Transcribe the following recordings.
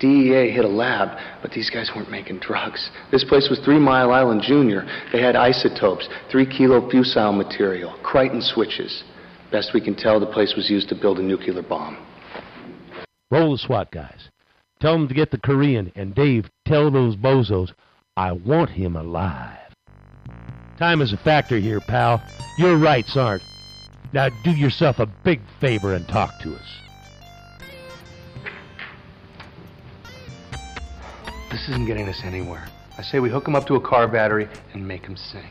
DEA hit a lab, but these guys weren't making drugs. This place was Three Mile Island Junior. They had isotopes, three kilo fissile material, krytron switches. Best we can tell, the place was used to build a nuclear bomb. Roll the SWAT guys. Tell them to get the Korean, and Dave, tell those bozos I want him alive. Time is a factor here, pal. Your rights aren't. Now do yourself a big favor and talk to us. This isn't getting us anywhere. I say we hook him up to a car battery and make him sing.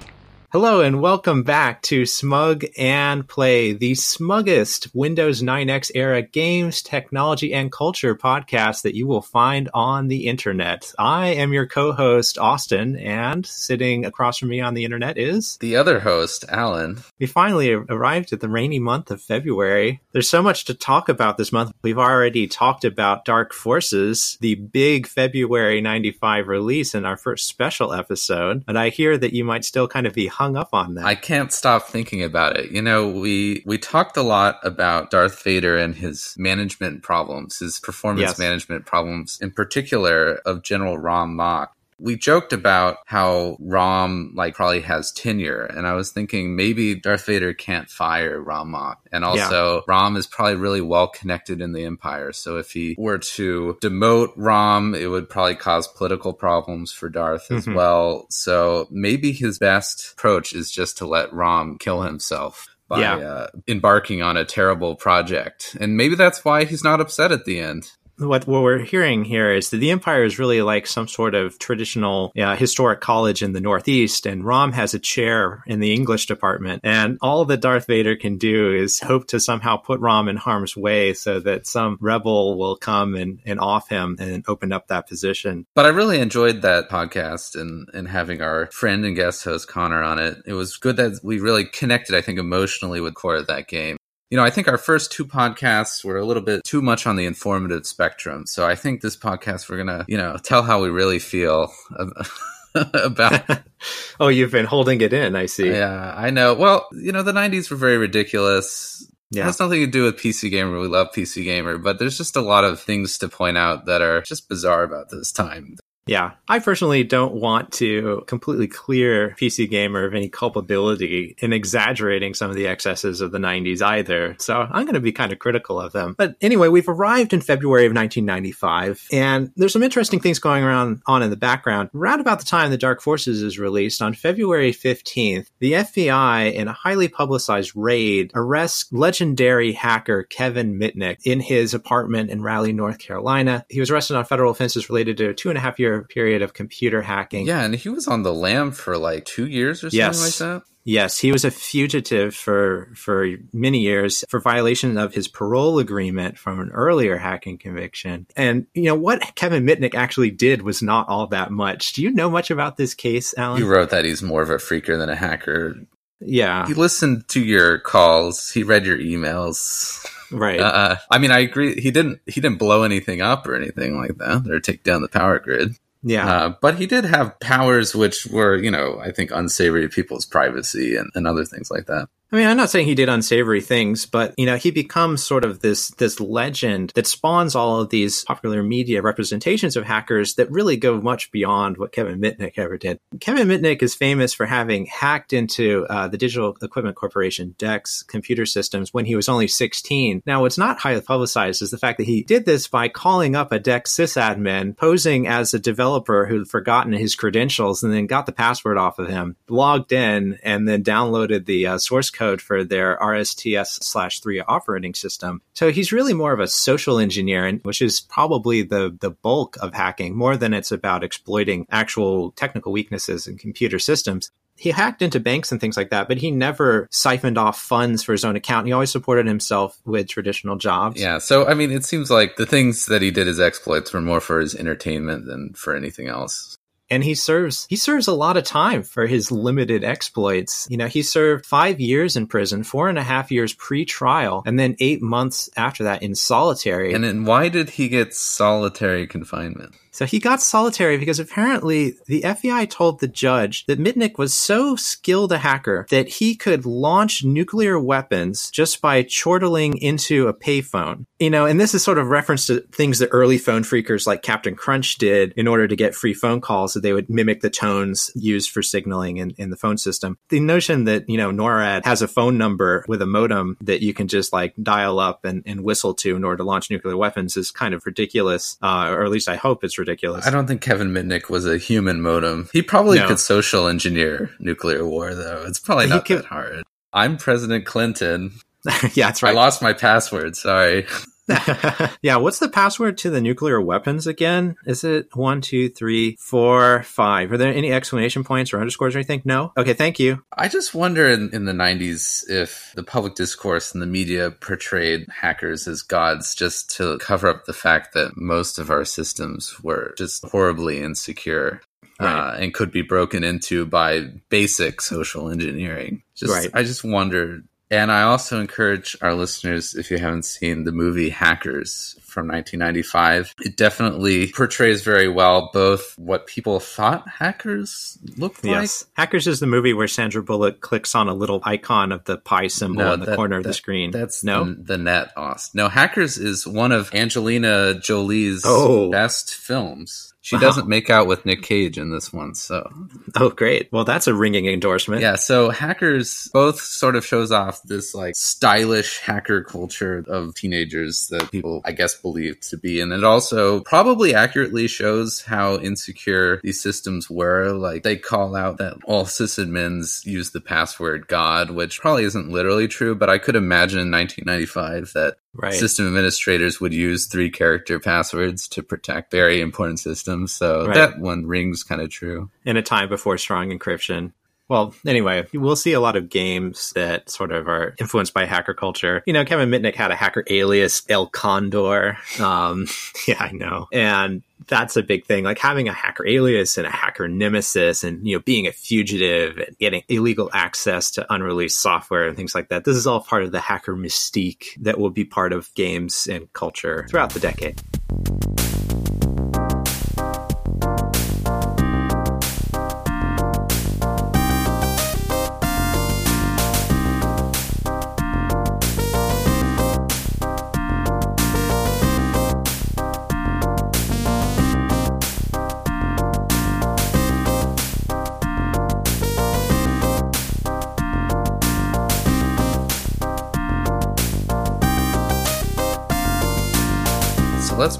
Hello and welcome back to Smug and Play, the smuggest Windows 9X era games, technology, and culture podcast that you will find on the internet. I am your co-host, Austin, and sitting across from me on the internet is... The other host, Alan. We finally arrived at the rainy month of February. There's so much to talk about this month. We've already talked about Dark Forces, the big February 95 release in our first special episode, and I hear that you might still kind of be hung up on that. I can't stop thinking about it. You know, we we talked a lot about Darth Vader and his management problems, his performance Yes. management problems, in particular of General Rom Mohc. We joked about how Rom like probably has tenure, and I was thinking maybe Darth Vader can't fire Rom Mohc, and also Rom is probably really well connected in the Empire. So if he were to demote Rom, it would probably cause political problems for Darth as Mhm. well. So maybe his best approach is just to let Rom kill himself by Yeah. uh, embarking on a terrible project, and maybe that's why he's not upset at the end. What what we're hearing here is that the Empire is really like some sort of traditional uh, historic college in the Northeast, and Rom has a chair in the English department, and all that Darth Vader can do is hope to somehow put Rom in harm's way so that some rebel will come and, and off him and open up that position. But I really enjoyed that podcast and, and having our friend and guest host Connor on it. It was good that we really connected, I think, emotionally with core of that game. You know, I think our first two podcasts were a little bit too much on the informative spectrum. So I think this podcast, we're going to, you know, tell how we really feel about oh, you've been holding it in, I see. Yeah, I know. Well, you know, the 90s were very ridiculous. Yeah. It has nothing to do with PC Gamer. We love PC Gamer, but there's just a lot of things to point out that are just bizarre about this time. Yeah, I personally don't want to completely clear PC Gamer of any culpability in exaggerating some of the excesses of the 90s either. So I'm going to be kind of critical of them. But anyway, we've arrived in February of 1995, and there's some interesting things going around on in the background. Around about the time the Dark Forces is released, on February 15th, the FBI, in a highly publicized raid, arrests legendary hacker Kevin Mitnick in his apartment in Raleigh, North Carolina. He was arrested on federal offenses related to a two and a half year period of computer hacking. Yeah, and he was on the lam for like two years or something Yes. like that. Yes, he was a fugitive for for many years for violation of his parole agreement from an earlier hacking conviction. And you know what Kevin Mitnick actually did was not all that much. Do you know much about this case, Alan? You wrote that he's more of a phreaker than a hacker. yeah, He listened to your calls. He read your emails. right. Uh, I mean, I agree. He didn't. He didn't blow anything up or anything like that, or take down the power grid. Yeah. Uh, but he did have powers which were, you know, I think unsavory to people's privacy and, and other things like that. I mean, I'm not saying he did unsavory things, but you know, he becomes sort of this this legend that spawns all of these popular media representations of hackers that really go much beyond what Kevin Mitnick ever did. Kevin Mitnick is famous for having hacked into uh, the Digital Equipment Corporation DEC's computer systems when he was only 16. Now, what's not highly publicized is the fact that he did this by calling up a DEC's sysadmin, posing as a developer who'd forgotten his credentials, and then got the password off of him, logged in, and then downloaded the uh, source code for their RSTS slash 3 operating system. So he's really more of a social engineer, which is probably the, the bulk of hacking, more than it's about exploiting actual technical weaknesses in computer systems. He hacked into banks and things like that, but he never siphoned off funds for his own account. He always supported himself with traditional jobs. Yeah. So, I mean, it seems like the things that he did as exploits were more for his entertainment than for anything else. And he serves he serves a lot of time for his limited exploits. You know, he served five years in prison, four and a half years pre-trial, and then eight months after that in solitary. And then why did he get solitary confinement? So he got solitary because apparently the FBI told the judge that Mitnick was so skilled a hacker that he could launch nuclear weapons just by chortling into a payphone. You know, and this is sort of reference to things that early phone phreakers like Captain Crunch did in order to get free phone calls that they would mimic the tones used for signaling in, in the phone system. The notion that, you know, NORAD has a phone number with a modem that you can just like dial up and, and whistle to in order to launch nuclear weapons is kind of ridiculous, uh, or at least I hope it's ridiculous. I don't think Kevin Mitnick was a human modem. He probably No. could social engineer nuclear war, though. It's probably He not could- that hard. I'm President Clinton. yeah, that's right. I lost my password. Sorry. yeah, what's the password to the nuclear weapons again? Is it one, two, three, four, five? Are there any exclamation points or underscores or anything? No? Okay, thank you. I just wonder in, in the 90s if the public discourse and the media portrayed hackers as gods just to cover up the fact that most of our systems were just horribly insecure. Right. Uh, and could be broken into by basic social engineering. Just, Right. I just wonder. And I also encourage our listeners, if you haven't seen the movie Hackers from 1995, it definitely portrays very well both what people thought hackers looked like Yes. Hackers is the movie where Sandra Bullock clicks on a little icon of the pi symbol No, in the that- corner of the screen. That's no. the, the net, Ost. No, Hackers is one of Angelina Jolie's Oh. best films. She Wow. doesn't make out with Nick Cage in this one, so Oh, great. Well, that's a ringing endorsement. yeah. So Hackers both sort of shows off this like stylish hacker culture of teenagers that people, I guess, believe to be, and it also probably accurately shows how insecure these systems were. Like they call out that all sysadmins use the password God, which probably isn't literally true, but I could imagine in 1995 that Right. system administrators would use three character passwords to protect very important systems. So Right. that one rings kind of true. in a time before strong encryption. Well, anyway, we'll see a lot of games that sort of are influenced by hacker culture. You know, Kevin Mitnick had a hacker alias, El Condor. Um, yeah, I know. And that's a big thing. Like having a hacker alias and a hacker nemesis and, you know, being a fugitive and getting illegal access to unreleased software and things like that. This is all part of the hacker mystique that will be part of games and culture throughout the decade.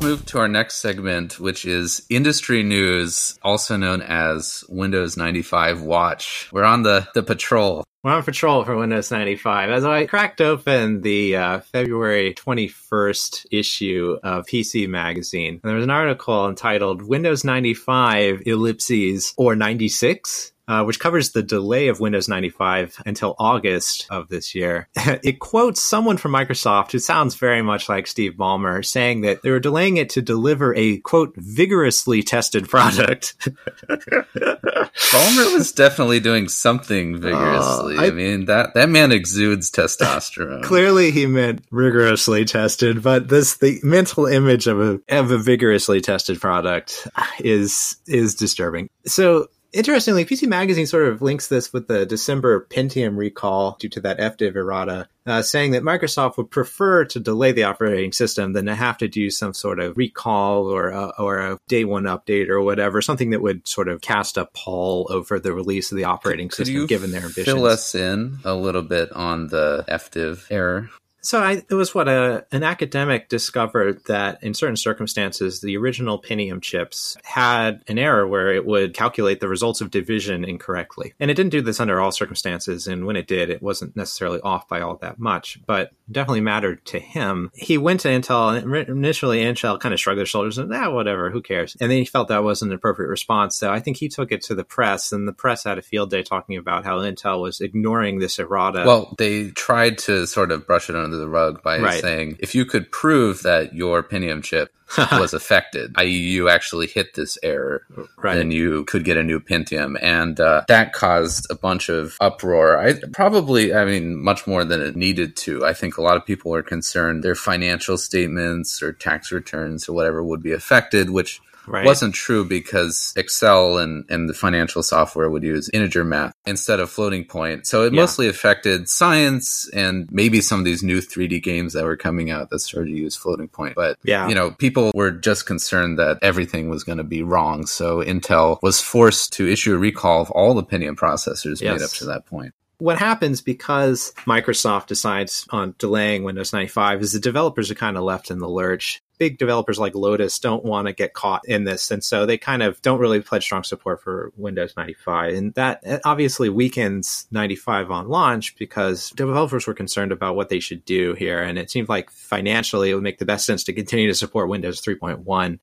Move to our next segment, which is industry news, also known as Windows 95 Watch. We're on the, the patrol. We're on patrol for Windows 95. As I cracked open the uh, February 21st issue of PC Magazine, there was an article entitled Windows 95 ellipses or 96. Uh, which covers the delay of Windows 95 until August of this year. it quotes someone from Microsoft who sounds very much like Steve Ballmer saying that they were delaying it to deliver a quote vigorously tested product. Ballmer was definitely doing something vigorously. Uh, I- I, mean, that, that man exudes testosterone. Clearly, he meant rigorously tested, but this the mental image of a of a vigorously tested product is is disturbing. So. Interestingly, PC Magazine sort of links this with the December Pentium recall due to that FDiv errata, uh, saying that Microsoft would prefer to delay the operating system than to have to do some sort of recall or a, or a day one update or whatever, something that would sort of cast a pall over the release of the operating Could system, you given their ambitions. fill us in a little bit on the FDiv error? So I, it was what a, an academic discovered that in certain circumstances, the original Pentium chips had an error where it would calculate the results of division incorrectly. And it didn't do this under all circumstances. And when it did, it wasn't necessarily off by all that much, but definitely mattered to him. He went to Intel and initially Intel kind of shrugged their shoulders and, ah, whatever, who cares? And then he felt that wasn't an appropriate response. So I think he took it to the press and the press had a field day talking about how Intel was ignoring this errata. Well, they tried to sort of brush it under the rug by Right. saying if you could prove that your Pentium chip was affected, i.e., you actually hit this error, right. then you could get a new Pentium. And uh, that caused a bunch of uproar. I probably, I mean, much more than it needed to. I think a lot of people were concerned their financial statements or tax returns or whatever would be affected, which Right. wasn't true because Excel and, and the financial software would use integer math instead of floating point. So it Yeah. mostly affected science and maybe some of these new 3D games that were coming out that started to use floating point. But Yeah. you know, people were just concerned that everything was going to be wrong. So Intel was forced to issue a recall of all the Pentium processors made up to that point. what happens because Microsoft decides on delaying Windows 95 is the developers are kind of left in the lurch. Big developers like Lotus don't want to get caught in this, and so they kind of don't really pledge strong support for Windows 95. And that eh, obviously weakens 95 on launch because developers were concerned about what they should do here. And it seemed like financially it would make the best sense to continue to support Windows 3.1.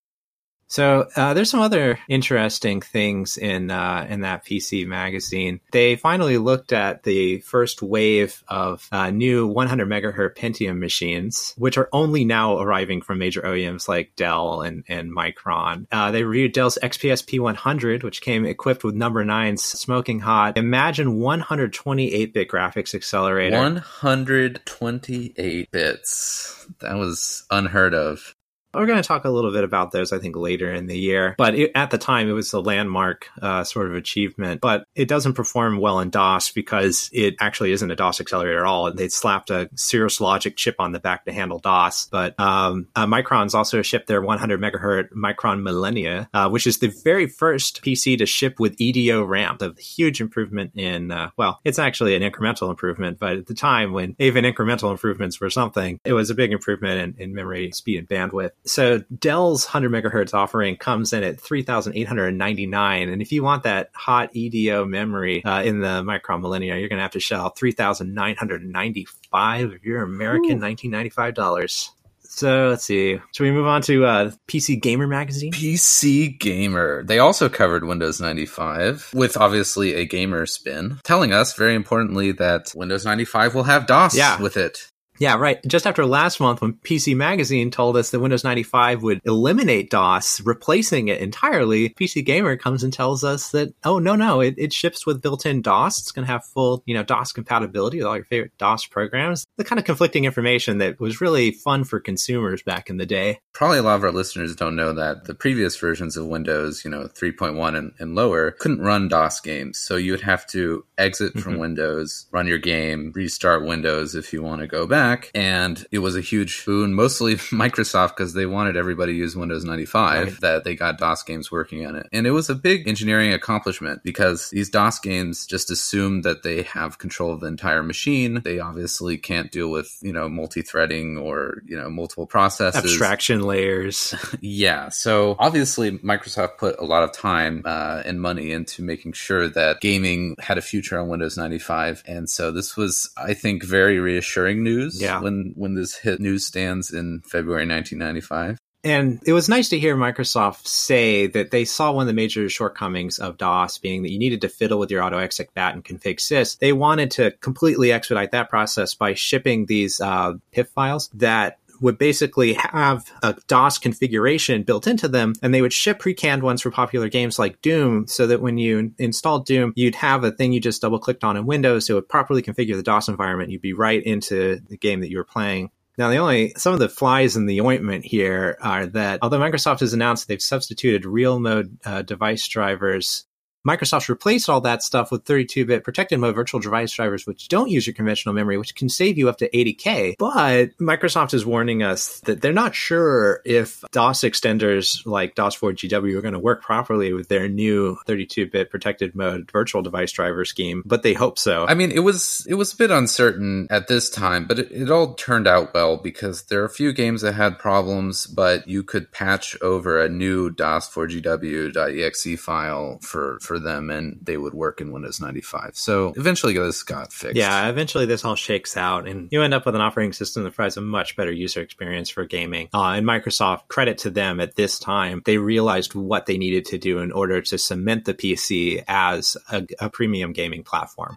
So uh, there's some other interesting things in uh, in that PC magazine. They finally looked at the first wave of uh, new 100 megahertz Pentium machines, which are only now arriving from major OEMs like Dell and, and Micron. Uh, they reviewed Dell's XPS P100, which came equipped with number nine's smoking hot. Imagine 128-bit graphics accelerator. 128 bits. That was unheard of. We're going to talk a little bit about those, I think, later in the year. But it, at the time, it was a landmark uh, sort of achievement. But it doesn't perform well in DOS because it actually isn't a DOS accelerator at all. And they slapped a Cirrus Logic chip on the back to handle DOS. But um, uh, Micron's also shipped their 100 megahertz Micron Millennia, uh, which is the very first PC to ship with EDO RAM. A huge improvement in, uh, well, it's actually an incremental improvement. But at the time when even incremental improvements were something, it was a big improvement in, in memory speed and bandwidth. So Dell's 100 megahertz offering comes in at 3,899, and if you want that hot EDO memory uh, in the Micron Millennia, you're going to have to shell 3,995 of your American 1995 dollars. So let's see. Should we move on to uh, PC Gamer magazine? PC Gamer. They also covered Windows 95 with obviously a gamer spin, telling us very importantly that Windows 95 will have DOS Yeah. with it. Yeah, right. Just after last month, when PC Magazine told us that Windows 95 would eliminate DOS, replacing it entirely, PC Gamer comes and tells us that, oh, no, no, it, it ships with built in DOS. It's going to have full, you know, DOS compatibility with all your favorite DOS programs. The kind of conflicting information that was really fun for consumers back in the day. Probably a lot of our listeners don't know that the previous versions of Windows, you know, 3.1 and, and lower, couldn't run DOS games. So you would have to exit from Mhm. Windows, run your game, restart Windows if you want to go back. And it was a huge boon, mostly Microsoft, because they wanted everybody to use Windows 95, Right. that they got DOS games working on it. And it was a big engineering accomplishment because these DOS games just assume that they have control of the entire machine. They obviously can't deal with, you know, multi-threading or, you know, multiple processes. Abstraction layers. Yeah. So obviously, Microsoft put a lot of time uh, and money into making sure that gaming had a future on Windows 95, and so this was, I think, very reassuring news. Yeah. When when this hit newsstands in February 1995. And it was nice to hear Microsoft say that they saw one of the major shortcomings of DOS being that you needed to fiddle with your AutoExec bat and config sys. They wanted to completely expedite that process by shipping these uh, PIF files that would basically have a DOS configuration built into them, and they would ship pre-canned ones for popular games like Doom, so that when you installed Doom, you'd have a thing you just double-clicked on in Windows, so it would properly configure the DOS environment. You'd be right into the game that you were playing. Now, the only some of the flies in the ointment here are that although Microsoft has announced they've substituted real mode uh, device drivers, Microsoft's replaced all that stuff with 32-bit protected mode virtual device drivers, which don't use your conventional memory, which can save you up to 80k. But Microsoft is warning us that they're not sure if DOS extenders like DOS4GW are going to work properly with their new 32-bit protected mode virtual device driver scheme, but they hope so. I mean, it was it was a bit uncertain at this time, but it, it all turned out well because there are a few games that had problems, but you could patch over a new DOS4GW.exe file for for them, and they would work in Windows 95. So eventually, this got fixed. Yeah, eventually this all shakes out, and you end up with an operating system that provides a much better user experience for gaming. Uh, and Microsoft, credit to them at this time, they realized what they needed to do in order to cement the PC as a, a premium gaming platform.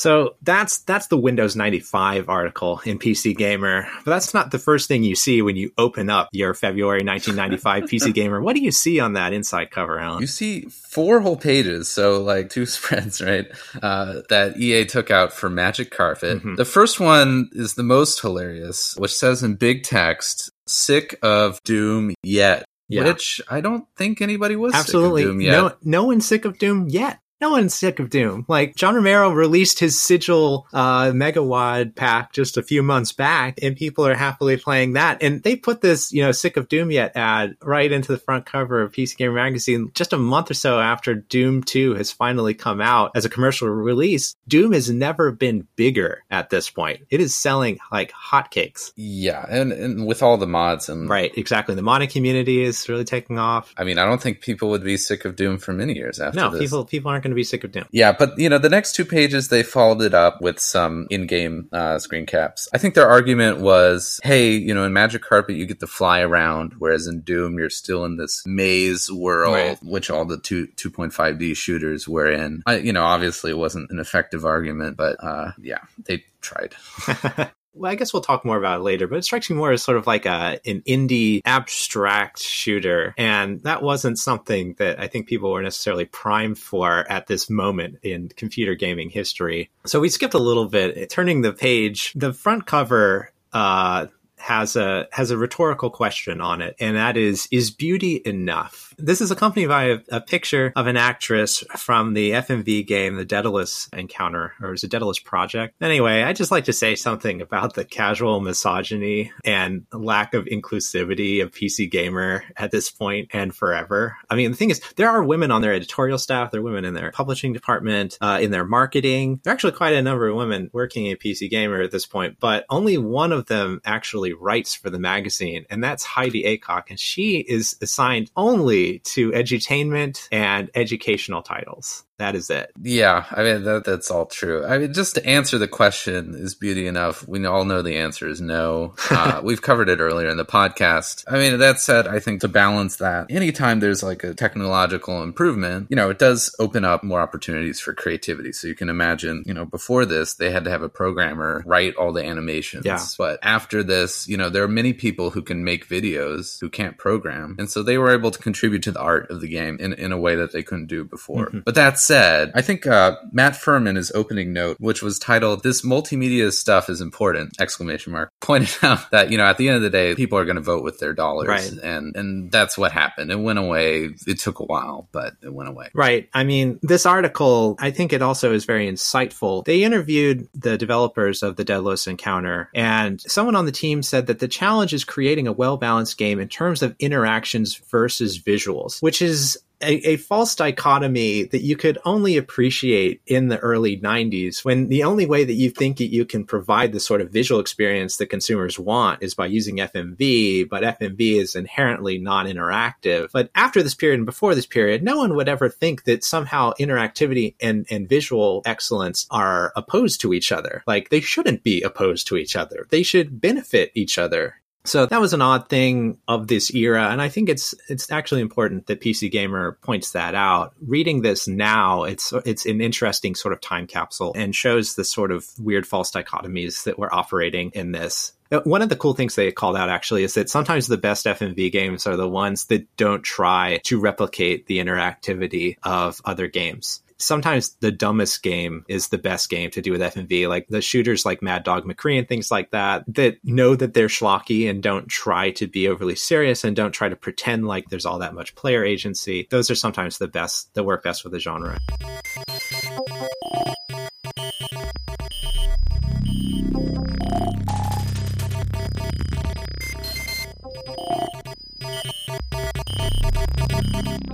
So that's that's the Windows 95 article in PC Gamer. But that's not the first thing you see when you open up your February 1995 PC Gamer. What do you see on that inside cover, Alan? You see four whole pages, so like two spreads, right? Uh, that EA took out for Magic Carpet. Mm-hmm. The first one is the most hilarious, which says in big text, "Sick of Doom yet." Yeah. Which I don't think anybody was absolutely No, no one's sick of Doom yet no one's sick of Doom. Like John Romero released his Sigil uh, Megawad pack just a few months back, and people are happily playing that. And they put this, you know, sick of Doom yet ad right into the front cover of PC Gamer magazine just a month or so after Doom 2 has finally come out as a commercial release. Doom has never been bigger at this point. It is selling like hotcakes. Yeah, and, and with all the mods and right, exactly. The modding community is really taking off. I mean, I don't think people would be sick of Doom for many years after. No, this. people people aren't going to be sick of Doom. Yeah, but you know, the next two pages they followed it up with some in-game uh, screen caps. I think their argument was, hey, you know, in Magic Carpet you get to fly around, whereas in Doom you're still in this maze world, right. which all the two 2.5D shooters were in. I, you know, obviously it wasn't an effective argument, but uh, yeah, they tried. well, I guess we'll talk more about it later, but it strikes me more as sort of like a an indie abstract shooter, and that wasn't something that I think people were necessarily primed for at this moment in computer gaming history. So we skipped a little bit, turning the page. The front cover uh, has a has a rhetorical question on it, and that is: Is beauty enough? This is accompanied by a, a, picture of an actress from the FMV game, the Daedalus Encounter, or is it Daedalus Project? Anyway, I just like to say something about the casual misogyny and lack of inclusivity of PC Gamer at this point and forever. I mean, the thing is, there are women on their editorial staff, there are women in their publishing department, uh, in their marketing. There are actually quite a number of women working at PC Gamer at this point, but only one of them actually writes for the magazine, and that's Heidi Aycock, and she is assigned only to edutainment and educational titles. That is it. Yeah, I mean that, that's all true. I mean, just to answer the question, is beauty enough? We all know the answer is no. Uh, we've covered it earlier in the podcast. I mean, that said, I think to balance that, anytime there's like a technological improvement, you know, it does open up more opportunities for creativity. So you can imagine, you know, before this, they had to have a programmer write all the animations. Yeah. But after this, you know, there are many people who can make videos who can't program, and so they were able to contribute to the art of the game in in a way that they couldn't do before. Mm-hmm. But that's said, I think uh, Matt Firme, his opening note, which was titled "This multimedia stuff is important!" exclamation mark, pointed out that you know at the end of the day, people are going to vote with their dollars, right. and and that's what happened. It went away. It took a while, but it went away. Right. I mean, this article, I think it also is very insightful. They interviewed the developers of the Daedalus Encounter, and someone on the team said that the challenge is creating a well balanced game in terms of interactions versus visuals, which is a, a, false dichotomy that you could only appreciate in the early 90s when the only way that you think that you can provide the sort of visual experience that consumers want is by using FMV, but FMV is inherently non interactive. But after this period and before this period, no one would ever think that somehow interactivity and, and visual excellence are opposed to each other. Like they shouldn't be opposed to each other, they should benefit each other so that was an odd thing of this era, and I think it's it's actually important that PC Gamer points that out. Reading this now, it's it's an interesting sort of time capsule and shows the sort of weird false dichotomies that were operating in this. Uh, one of the cool things they called out actually is that sometimes the best FMV games are the ones that don't try to replicate the interactivity of other games sometimes the dumbest game is the best game to do with FMV. Like the shooters like Mad Dog McCree and things like that, that know that they're schlocky and don't try to be overly serious and don't try to pretend like there's all that much player agency. Those are sometimes the best, that work best for the genre.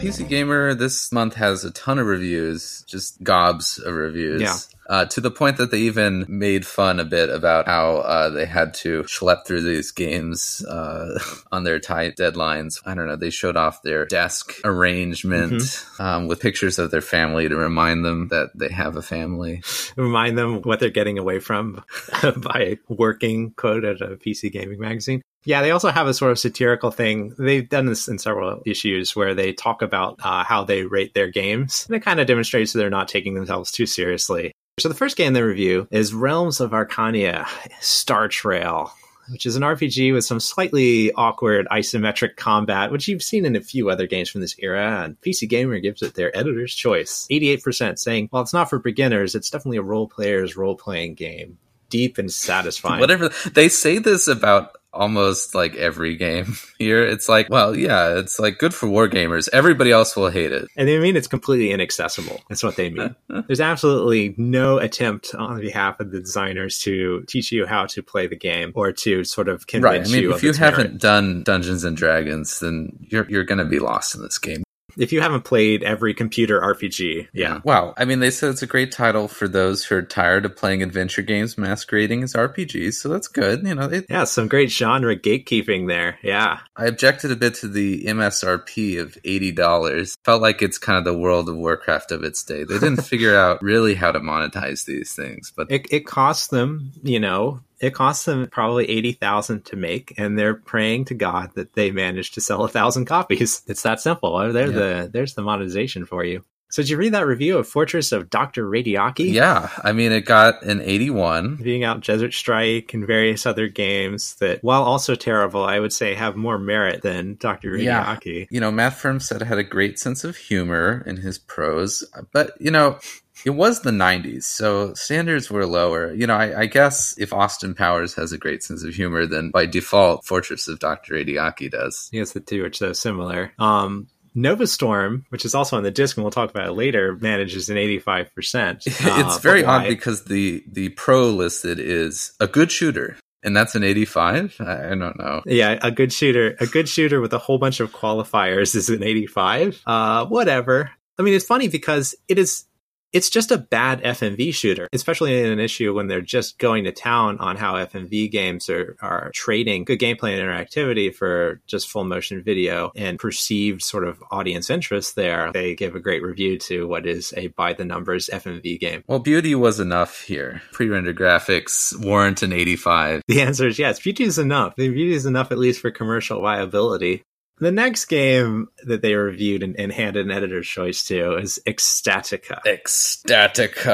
PC Gamer this month has a ton of reviews, just gobs of reviews. Yeah. Uh, to the point that they even made fun a bit about how uh, they had to schlep through these games uh, on their tight deadlines. I don't know. They showed off their desk arrangement mm-hmm. um, with pictures of their family to remind them that they have a family. Remind them what they're getting away from by working, quote, at a PC gaming magazine. Yeah, they also have a sort of satirical thing. They've done this in several issues where they talk about uh, how they rate their games. And it kind of demonstrates that they're not taking themselves too seriously. So the first game they review is Realms of Arcania Star Trail which is an RPG with some slightly awkward isometric combat, which you've seen in a few other games from this era. And PC Gamer gives it their editor's choice 88%, saying, Well, it's not for beginners, it's definitely a role player's role playing game. Deep and satisfying. Whatever they say this about almost like every game here. It's like, well, yeah, it's like good for wargamers. Everybody else will hate it. And they mean it's completely inaccessible. That's what they mean. There's absolutely no attempt on behalf of the designers to teach you how to play the game or to sort of convince right. I mean, you. if you haven't merit. done Dungeons and Dragons, then you're you're going to be lost in this game. If you haven't played every computer RPG, yeah. Wow. I mean, they said it's a great title for those who are tired of playing adventure games masquerading as RPGs, so that's good. You know, it, Yeah, some great genre gatekeeping there. Yeah. I objected a bit to the MSRP of $80. Felt like it's kind of the World of Warcraft of its day. They didn't figure out really how to monetize these things, but It, it costs them, you know, it costs them probably 80,000 to make and they're praying to God that they manage to sell a thousand copies. It's that simple. Uh, there Yeah. the there's the monetization for you. So did you read that review of Fortress of Dr. Radiaki? yeah, I mean, it got an 81. Being out Desert Strike and various other games that, while also terrible, I would say have more merit than Dr. Yeah. Radiaki. You know, Matt Firme said it had a great sense of humor in his prose, but, you know, it was the 90s, so standards were lower. You know, I, I guess if Austin Powers has a great sense of humor, then by default, Fortress of Dr. Radiaki does. Yes, the two which are similar. Um, Nova Storm, which is also on the disc, and we'll talk about it later, manages an 85%. it's Uh, very odd because the the pro listed is a good shooter, and that's an 85. I, I don't know. Yeah, a good shooter, a good shooter with a whole bunch of qualifiers is an 85. Uh, whatever. I mean, it's funny because it is, it's just a bad FMV shooter, especially in an issue when they're just going to town on how FMV games are, are trading good gameplay and interactivity for just full motion video and perceived sort of audience interest there. They give a great review to what is a by the numbers FMV game. Well, beauty was enough here. Pre-rendered graphics warrant an 85. The answer is yes. Beauty is enough. The beauty is enough, at least for commercial viability. The next game that they reviewed and, and handed an editor's choice to is Ecstatica. Ecstatica.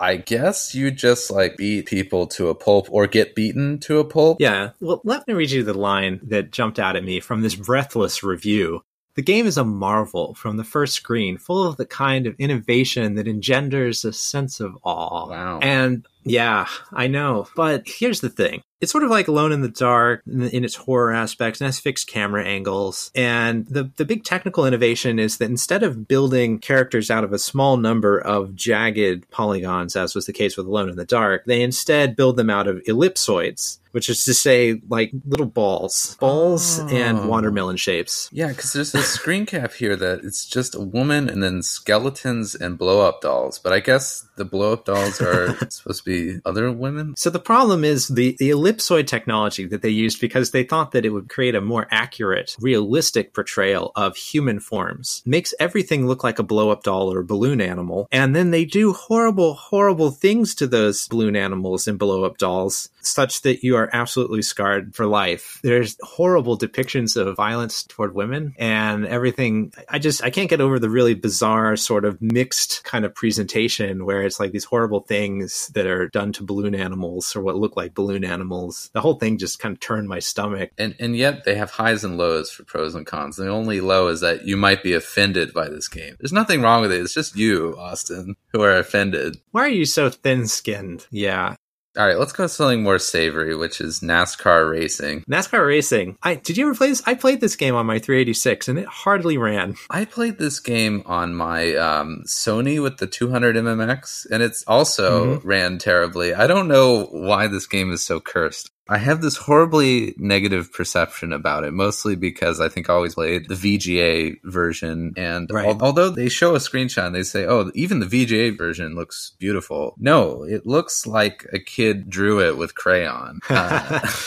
I guess you just like beat people to a pulp or get beaten to a pulp. Yeah, well, let me read you the line that jumped out at me from this breathless review. The game is a marvel from the first screen, full of the kind of innovation that engenders a sense of awe. Wow. And yeah, I know. But here's the thing. It's sort of like Alone in the Dark in, its horror aspects and has fixed camera angles. And the, the big technical innovation is that instead of building characters out of a small number of jagged polygons, as was the case with Alone in the Dark, they instead build them out of ellipsoids, which is to say, like little balls, balls Oh. and watermelon shapes. Yeah, because there's a screen cap here that it's just a woman and then skeletons and blow up dolls. But I guess the blow up dolls are supposed to be other women. So the problem is the, the ellipsoid technology that they used because they thought that it would create a more accurate, realistic portrayal of human forms makes everything look like a blow up doll or balloon animal. And then they do horrible, horrible things to those balloon animals and blow up dolls such that you are absolutely scarred for life. There's horrible depictions of violence toward women and everything. I just, I can't get over the really bizarre sort of mixed kind of presentation where it's like these horrible things that are done to balloon animals or what look like balloon animals. The whole thing just kind of turned my stomach. And and yet they have highs and lows for pros and cons. The only low is that you might be offended by this game. There's nothing wrong with it. It's just you, Austin, who are offended. Why are you so thin skinned? Yeah. All right, let's go something more savory, which is NASCAR racing. NASCAR racing. I did you ever play this? I played this game on my 386 and it hardly ran. I played this game on my um, Sony with the 200 MMX, and it's also ran terribly. I don't know why this game is so cursed. I have this horribly negative perception about it, mostly because I think I always played the VGA version. And Right. al- although they show a screenshot and they say, oh, even the VGA version looks beautiful. No, it looks like a kid drew it with crayon. Uh,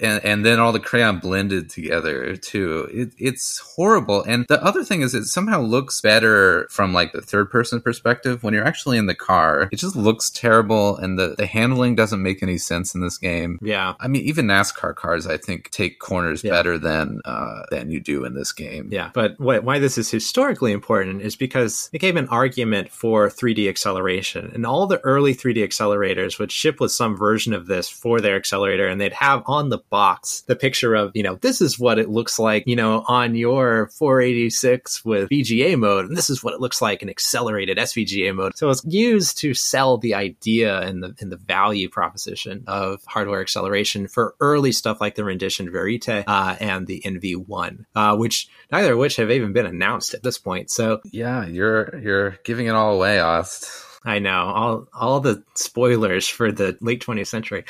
and, and then all the crayon blended together too. It, it's horrible. And the other thing is, it somehow looks better from like the third person perspective when you're actually in the car. It just looks terrible, and the the handling doesn't make any sense in this game. Yeah. I mean, even NASCAR cars, I think, take corners Yeah. better than uh, than you do in this game. Yeah, but wh- why this is historically important is because it gave an argument for 3D acceleration. And all the early 3D accelerators would ship with some version of this for their accelerator, and they'd have on the box the picture of, you know, this is what it looks like, you know, on your 486 with VGA mode, and this is what it looks like in accelerated SVGA mode. So it's used to sell the idea and the and the value proposition of hardware acceleration for early stuff like the rendition Verite uh, and the NV1, uh, which neither of which have even been announced at this point. So Yeah, you're you're giving it all away, Ost. I know all all the spoilers for the late 20th century.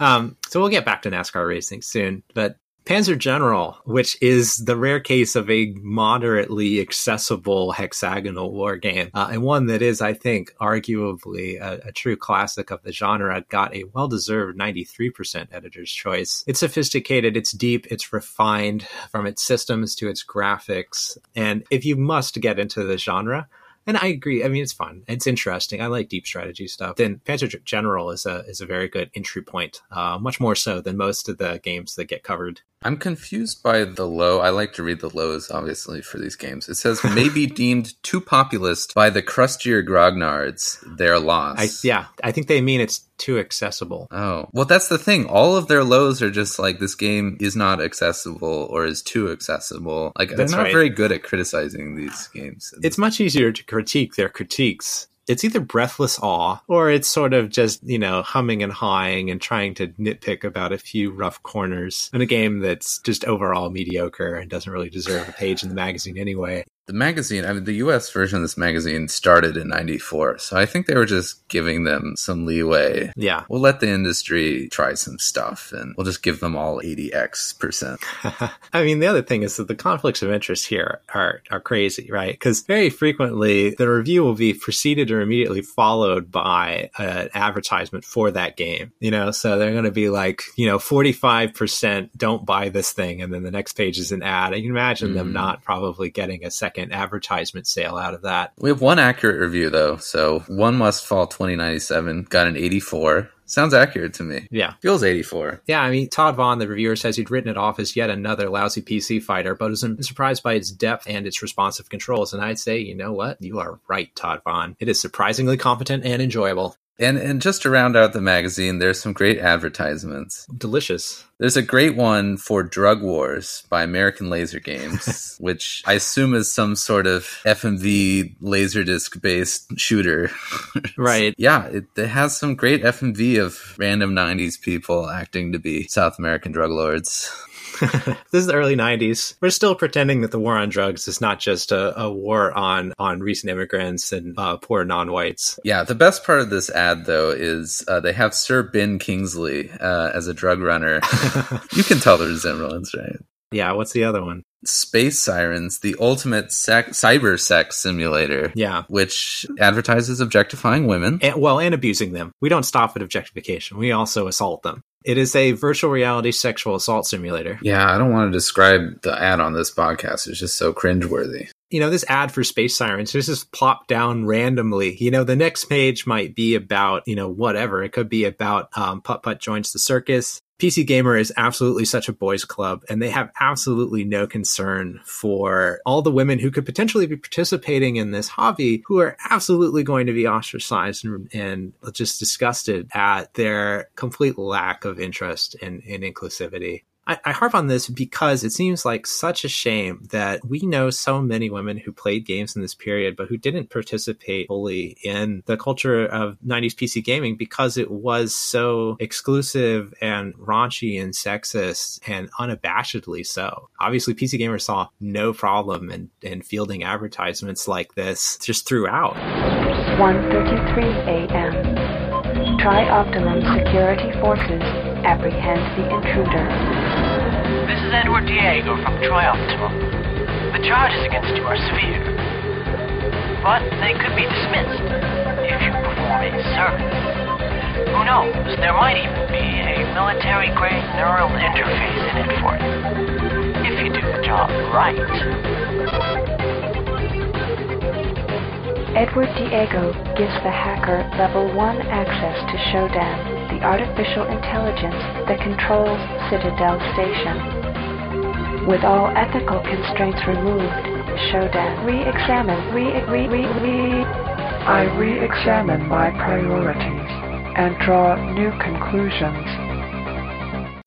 Um, so we'll get back to NASCAR racing soon, but Panzer General, which is the rare case of a moderately accessible hexagonal war game, uh, and one that is, I think, arguably a, a true classic of the genre, got a well-deserved 93% editor's choice. It's sophisticated, it's deep, it's refined from its systems to its graphics, and if you must get into the genre, and I agree. I mean, it's fun. It's interesting. I like deep strategy stuff. Then Panzer General is a is a very good entry point, uh, much more so than most of the games that get covered. I'm confused by the low. I like to read the lows, obviously, for these games. It says, may be deemed too populist by the crustier grognards, their loss. I yeah, I think they mean it's too accessible. Oh, well, that's the thing. All of their lows are just like this game is not accessible or is too accessible. Like, That's they're not right. very good at criticizing these games. It's much easier to critique their critiques. It's either breathless awe or it's sort of just, you know, humming and hawing and trying to nitpick about a few rough corners in a game that's just overall mediocre and doesn't really deserve a page in the magazine anyway. The magazine, I mean, the US version of this magazine started in 94. So I think they were just giving them some leeway. Yeah. We'll let the industry try some stuff and we'll just give them all 80x percent. I mean, the other thing is that the conflicts of interest here are are crazy, right? Because very frequently the review will be preceded or immediately followed by an advertisement for that game. You know, so they're going to be like, you know, forty five percent don't buy this thing, and then the next page is an ad. I can imagine them Mhm. not probably getting a second advertisement sale out of that. We have one accurate review though. So one must fall 2097 got an 84. Sounds accurate to me. Yeah. Feels 84. Yeah, I mean, Todd Vaughn, the reviewer, says he'd written it off as yet another lousy PC fighter, but was surprised by its depth and its responsive controls. And I'd say, you know what? You are right, Todd Vaughn. It is surprisingly competent and enjoyable. And and just to round out the magazine, there's some great advertisements. Delicious. There's a great one for Drug Wars by American Laser Games, which I assume is some sort of FMV laserdisc based shooter. Right. yeah, it, it has some great FMV of random 90s people acting to be South American drug lords. this is the early 90s. We're still pretending that the war on drugs is not just a, a war on, on recent immigrants and uh, poor non whites. Yeah, the best part of this ad, though, is uh, they have Sir Ben Kingsley uh, as a drug runner. you can tell the resemblance, right? Yeah, what's the other one? Space Sirens, the ultimate sec- cyber sex simulator, Yeah. which advertises objectifying women. And, well, and abusing them. We don't stop at objectification, we also assault them. It is a virtual reality sexual assault simulator. Yeah, I don't want to describe the ad on this podcast. It's just so cringeworthy. you know, this ad for Space Sirens just is plopped down randomly. You know, the next page might be about, you know, whatever. It could be about um, Putt Putt joins the circus. PC Gamer is absolutely such a boys' club, and they have absolutely no concern for all the women who could potentially be participating in this hobby who are absolutely going to be ostracized and, and just disgusted at their complete lack of interest in, in inclusivity. I, I harp on this because it seems like such a shame that we know so many women who played games in this period, but who didn't participate fully in the culture of 90s PC gaming because it was so exclusive and raunchy and sexist and unabashedly so. Obviously, PC gamers saw no problem in, in fielding advertisements like this just throughout. 1:33 a.m. Tri-Optimum Security Forces apprehend the intruder. This is Edward Diego from Trioptimum. The charges against you are severe, but they could be dismissed if you perform a service. Who knows? There might even be a military-grade neural interface in it for you. If you do the job right. Edward Diego gives the hacker level 1 access to Shodan, the artificial intelligence that controls Citadel Station. With all ethical constraints removed, Shodan re-examine, re re re re I re-examine my priorities and draw new conclusions.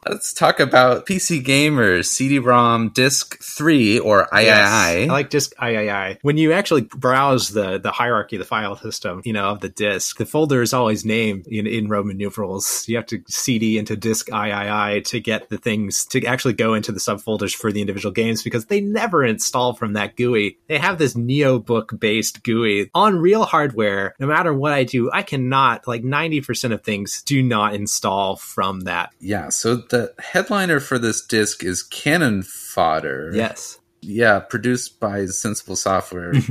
Let's talk about PC Gamer's CD-ROM Disk 3 or III. I like disk III. When you actually browse the the hierarchy, the file system, you know, of the disk, the folder is always named in, in Roman numerals. You have to CD into disk III to get the things to actually go into the subfolders for the individual games because they never install from that GUI. They have this NeoBook based GUI on real hardware. No matter what I do, I cannot like 90% of things do not install from that. Yeah, so the headliner for this disc is Cannon Fodder. Yes. Yeah, produced by Sensible Software.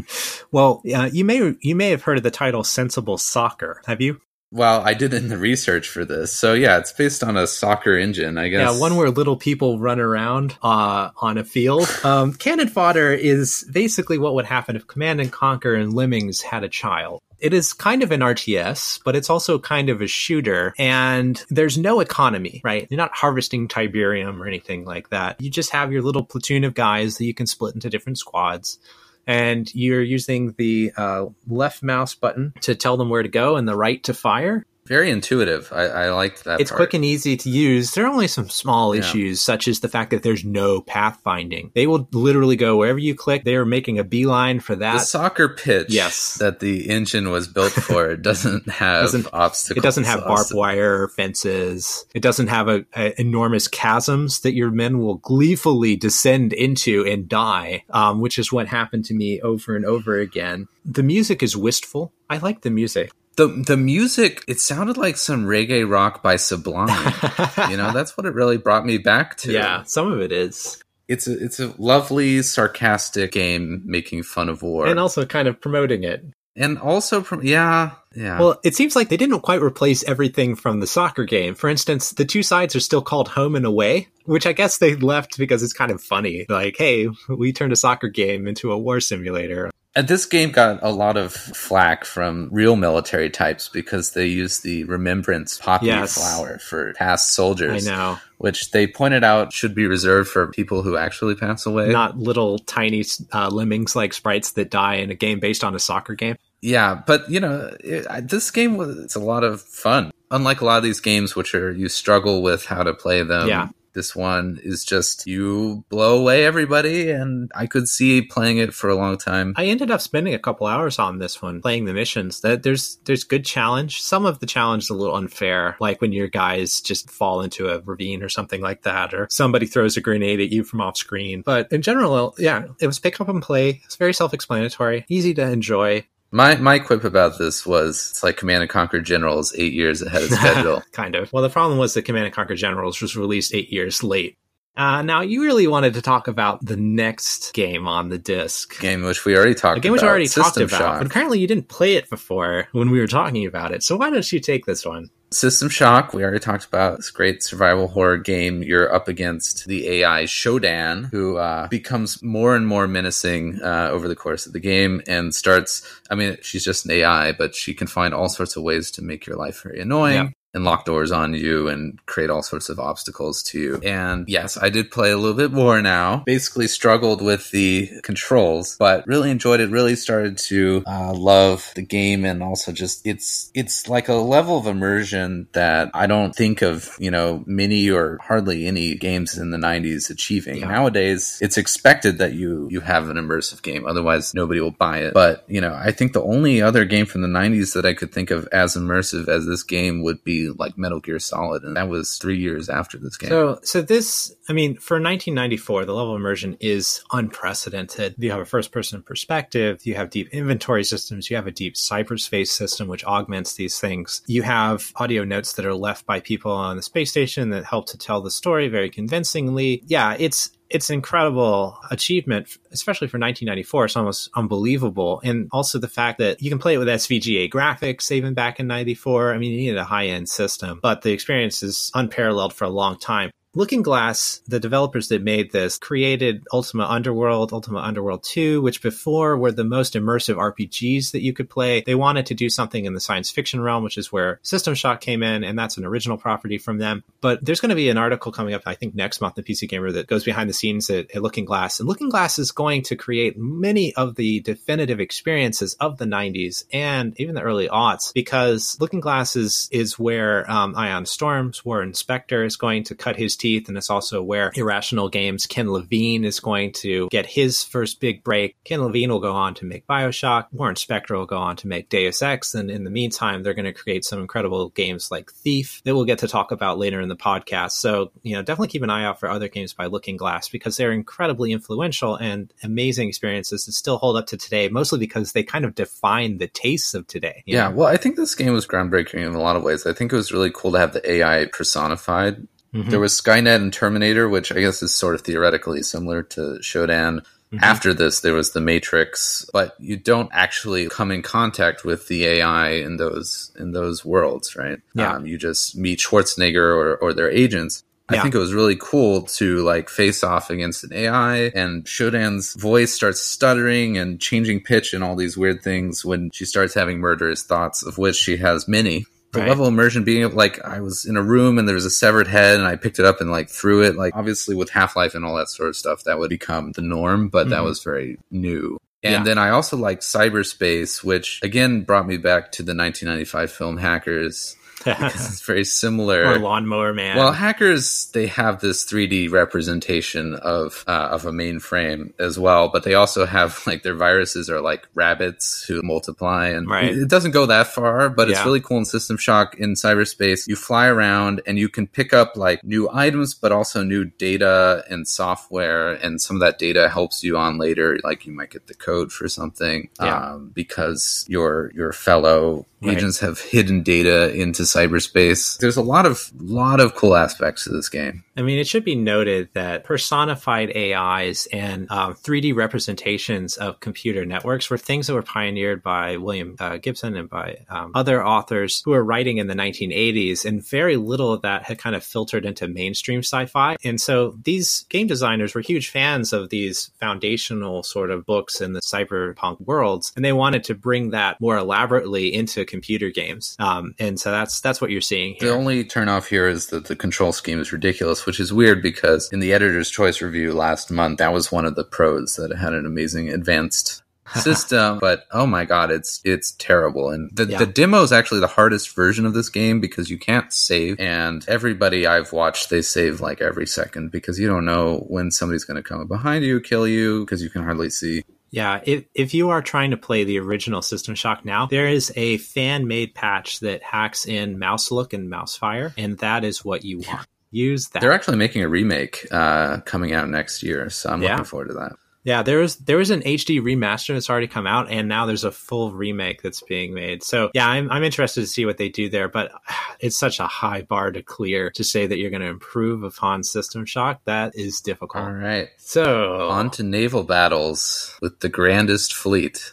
Well, uh, you may you may have heard of the title Sensible Soccer. Have you? well, I did in the research for this. So yeah, it's based on a soccer engine, I guess. Yeah, one where little people run around uh, on a field. Um, Cannon fodder is basically what would happen if Command and Conquer and Lemmings had a child. It is kind of an RTS, but it's also kind of a shooter, and there's no economy, right? You're not harvesting Tiberium or anything like that. You just have your little platoon of guys that you can split into different squads. And you're using the uh, left mouse button to tell them where to go and the right to fire. Very intuitive. I, I liked that It's part. quick and easy to use. There are only some small Yeah. issues, such as the fact that there's no pathfinding. They will literally go wherever you click. They are making a beeline for the that. soccer pitch Yes. that the engine was built for doesn't have Doesn't- obstacles. It doesn't have barbed wire fences. It doesn't have a, a enormous chasms that your men will gleefully descend into and die, um, which is what happened to me over and over again. The music is wistful. I like the music. The the music, it sounded like some reggae rock by Sublime. you know, that's what it really brought me back to. yeah, some of it is, It's a it's a lovely, sarcastic game making fun of war. and also kind of promoting it. and also from yeah, yeah. Well, it seems like they didn't quite replace everything from the soccer game. For instance, the two sides are still called home and away, which I guess they left because it's kind of funny. Like, hey, we turned a soccer game into a war simulator. And this game got a lot of flack from real military types because they used the remembrance poppy Yes. flower for past soldiers. I know. Which they pointed out should be reserved for people who actually pass away. Not little tiny uh, lemmings like sprites that die in a game based on a soccer game. Yeah, but you know, it, I- this game was it's a lot of fun. Unlike a lot of these games, which are you struggle with how to play them. Yeah. This one is just you blow away everybody, and I could see playing it for a long time. I ended up spending a couple hours on this one playing the missions. That there's there's good challenge. Some of the challenge is a little unfair, like when your guys just fall into a ravine or something like that, or somebody throws a grenade at you from off screen. But in general, yeah, it was pick up and play. It's very self-explanatory, easy to enjoy. My my quip about this was it's like Command and Conquer Generals eight years ahead of schedule. kind of. Well, the problem was that Command and Conquer Generals was released eight years late. Uh, now, you really wanted to talk about the next game on the disc. game which we already talked A game which about. I already talked System about, Shock. but apparently you didn't play it before when we were talking about it. So why don't you take this one? System Shock, we already talked about this great survival horror game. You're up against the AI Shodan, who uh, becomes more and more menacing uh, over the course of the game and starts. I mean, she's just an AI, but she can find all sorts of ways to make your life very annoying. Yeah. And lock doors on you and create all sorts of obstacles to you. And yes, I did play a little bit more now. Basically, struggled with the controls, but really enjoyed it. Really started to uh, love the game, and also just it's it's like a level of immersion that I don't think of you know many or hardly any games in the '90s achieving. Yeah. Nowadays, it's expected that you you have an immersive game, otherwise nobody will buy it. But you know, I think the only other game from the '90s that I could think of as immersive as this game would be like Metal Gear Solid, and that was three years after this game. So, so this, I mean, for 1994, the level of immersion is unprecedented. You have a first-person perspective. You have deep inventory systems. You have a deep cyberspace system which augments these things. You have audio notes that are left by people on the space station that help to tell the story very convincingly. Yeah, it's it's an incredible achievement, especially for 1994. It's almost unbelievable. And also the fact that you can play it with SVGA graphics even back in 94. I mean, you needed a high end system, but the experience is unparalleled for a long time. Looking Glass, the developers that made this, created Ultima Underworld, Ultima Underworld 2, which before were the most immersive RPGs that you could play. They wanted to do something in the science fiction realm, which is where System Shock came in, and that's an original property from them. But there's going to be an article coming up, I think, next month in PC Gamer that goes behind the scenes at, at Looking Glass. And Looking Glass is going to create many of the definitive experiences of the 90s and even the early aughts, because Looking Glass is, is where um, Ion Storms, Warren Spector is going to cut his teeth, and it's also where Irrational Games Ken Levine is going to get his first big break. Ken Levine will go on to make Bioshock. Warren Spector will go on to make Deus Ex, and in the meantime, they're going to create some incredible games like Thief that we'll get to talk about later in the podcast. So, you know, definitely keep an eye out for other games by Looking Glass because they're incredibly influential and amazing experiences that still hold up to today, mostly because they kind of define the tastes of today. Yeah, know? well, I think this game was groundbreaking in a lot of ways. I think it was really cool to have the AI personified. Mhm. There was Skynet and Terminator, which I guess is sort of theoretically similar to Shodan. Mhm. After this, there was the Matrix, but you don't actually come in contact with the AI in those in those worlds, right? Yeah. Um, you just meet Schwarzenegger or, or their agents. I think it was really cool to like face off against an AI and Shodan's voice starts stuttering and changing pitch and all these weird things when she starts having murderous thoughts, of which she has many. The Right. level of immersion being like I was in a room and there was a severed head and I picked it up and like threw it. Like obviously with Half Life and all that sort of stuff, that would become the norm, but that Mhm. was very new. And Yeah. then I also liked Cyberspace, which again brought me back to the 1995 film Hackers. Because it's very similar. or Lawnmower Man. Well, hackers they have this 3D representation of uh, of a mainframe as well, but they also have like their viruses are like rabbits who multiply, and Right. it, doesn't go that far, but it's really cool in System Shock in cyberspace. You fly around and you can pick up like new items, but also new data and software, and some of that data helps you on later. Like you might get the code for something Yeah. um, because your your fellow Right. agents have hidden data into cyberspace. There's a lot of lot of cool aspects to this game. I mean, it should be noted that personified AIs and um, 3D representations of computer networks were things that were pioneered by William uh, Gibson and by um, other authors who were writing in the 1980s, and very little of that had kind of filtered into mainstream sci-fi. And so these game designers were huge fans of these foundational sort of books in the cyberpunk worlds, and they wanted to bring that more elaborately into computer games. Um, and so that's that's what you're seeing here. The only turnoff here is that the control scheme is ridiculous, which is weird because in the editor's choice review last month, that was one of the pros that it had an amazing advanced system. But oh my god, it's it's terrible. And the, Yeah. the demo is actually the hardest version of this game because you can't save. And everybody I've watched, they save like every second because you don't know when somebody's going to come up behind you, kill you because you can hardly see. Yeah, if, if you are trying to play the original System Shock now, there is a fan made patch that hacks in mouse look and mouse fire, and that is what you want. Use that. They're actually making a remake uh, coming out next year, so I'm Yeah. looking forward to that. Yeah, there was there was an HD remaster that's already come out, and now there's a full remake that's being made. So yeah, I'm I'm interested to see what they do there, but it's such a high bar to clear to say that you're going to improve upon System Shock. That is difficult. All right. So On to naval battles with the grandest fleet.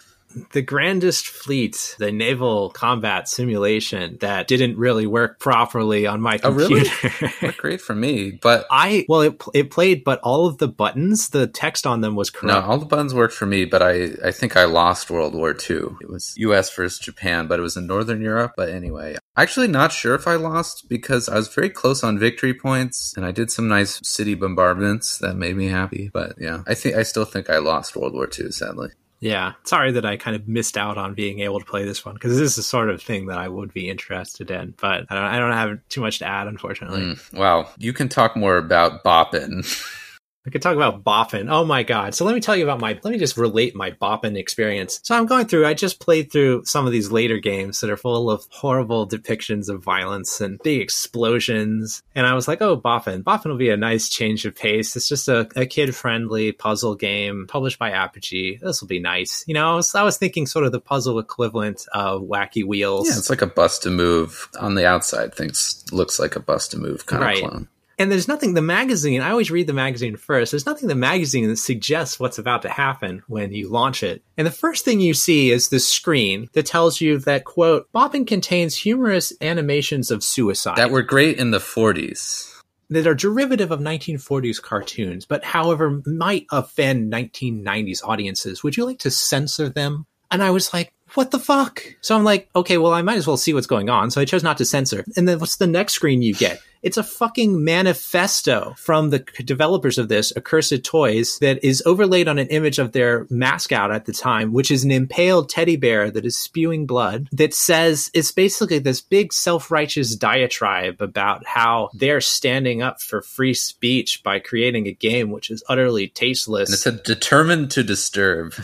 The grandest fleet, the naval combat simulation that didn't really work properly on my Oh, really? computer. Great for me, but I well, it it played, but all of the buttons, the text on them was correct. no, all the buttons worked for me. But I, I think I lost World War II. It was U.S. versus Japan, but it was in Northern Europe. But anyway, actually not sure if I lost because I was very close on victory points, and I did some nice city bombardments that made me happy. But yeah, I think I still think I lost World War II. Sadly. Yeah, sorry that I kind of missed out on being able to play this one because this is the sort of thing that I would be interested in, but I don't, I don't have too much to add, unfortunately. Mm, wow, you can talk more about Boppin. I could talk about Boppin. Oh my god. So let me tell you about my let me just relate my Boppin experience. So I'm going through I just played through some of these later games that are full of horrible depictions of violence and big explosions. And I was like, oh Boppin. Boppin will be a nice change of pace. It's just a, a kid friendly puzzle game published by Apogee. This will be nice. You know, I was, I was thinking sort of the puzzle equivalent of Wacky Wheels. Yeah, it's like a Bust-a-Move on the outside. Things looks like a Bust-a-Move kind Right. of clone. And there's nothing, the magazine, I always read the magazine first. There's nothing the magazine that suggests what's about to happen when you launch it. And the first thing you see is this screen that tells you that, quote, Boppin contains humorous animations of suicide. That were great in the 40s. that are derivative of 1940s cartoons, but however might offend 1990s audiences. Would you like to censor them? And I was like, what the fuck? So I'm like, okay, well, I might as well see what's going on. So I chose not to censor. And then what's the next screen you get? It's a fucking manifesto from the developers of this, Accursed Toys, that is overlaid on an image of their mascot at the time, which is an impaled teddy bear that is spewing blood, that says it's basically this big self righteous diatribe about how they're standing up for free speech by creating a game which is utterly tasteless. And it said determined to disturb.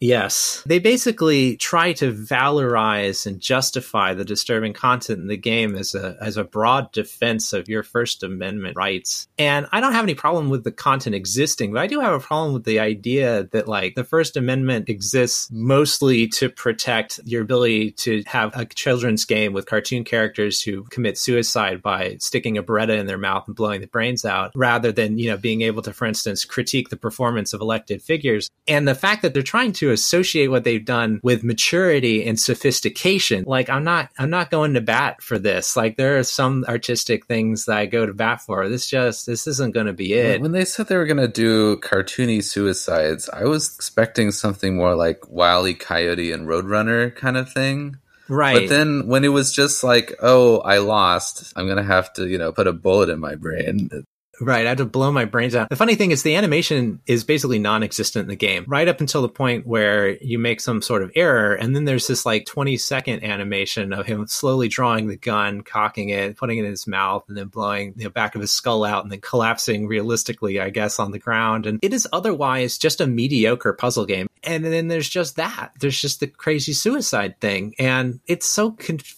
Yes. They basically try to valorize and justify the disturbing content in the game as a as a broad defense of your First Amendment rights. And I don't have any problem with the content existing, but I do have a problem with the idea that like the First Amendment exists mostly to protect your ability to have a children's game with cartoon characters who commit suicide by sticking a Beretta in their mouth and blowing the brains out, rather than, you know, being able to, for instance, critique the performance of elected figures. And the fact that they're trying to associate what they've done with maturity and sophistication. Like I'm not I'm not going to bat for this. Like there are some artistic things that I go to bat for. This just this isn't going to be it. When they said they were going to do cartoony suicides, I was expecting something more like Wile E. Coyote and Roadrunner kind of thing. Right. But then when it was just like, oh, I lost, I'm going to have to, you know, put a bullet in my brain. Right, I had to blow my brains out. The funny thing is, the animation is basically non existent in the game, right up until the point where you make some sort of error. And then there's this like 20 second animation of him slowly drawing the gun, cocking it, putting it in his mouth, and then blowing the back of his skull out and then collapsing realistically, I guess, on the ground. And it is otherwise just a mediocre puzzle game. And then there's just that. There's just the crazy suicide thing. And it's so confusing.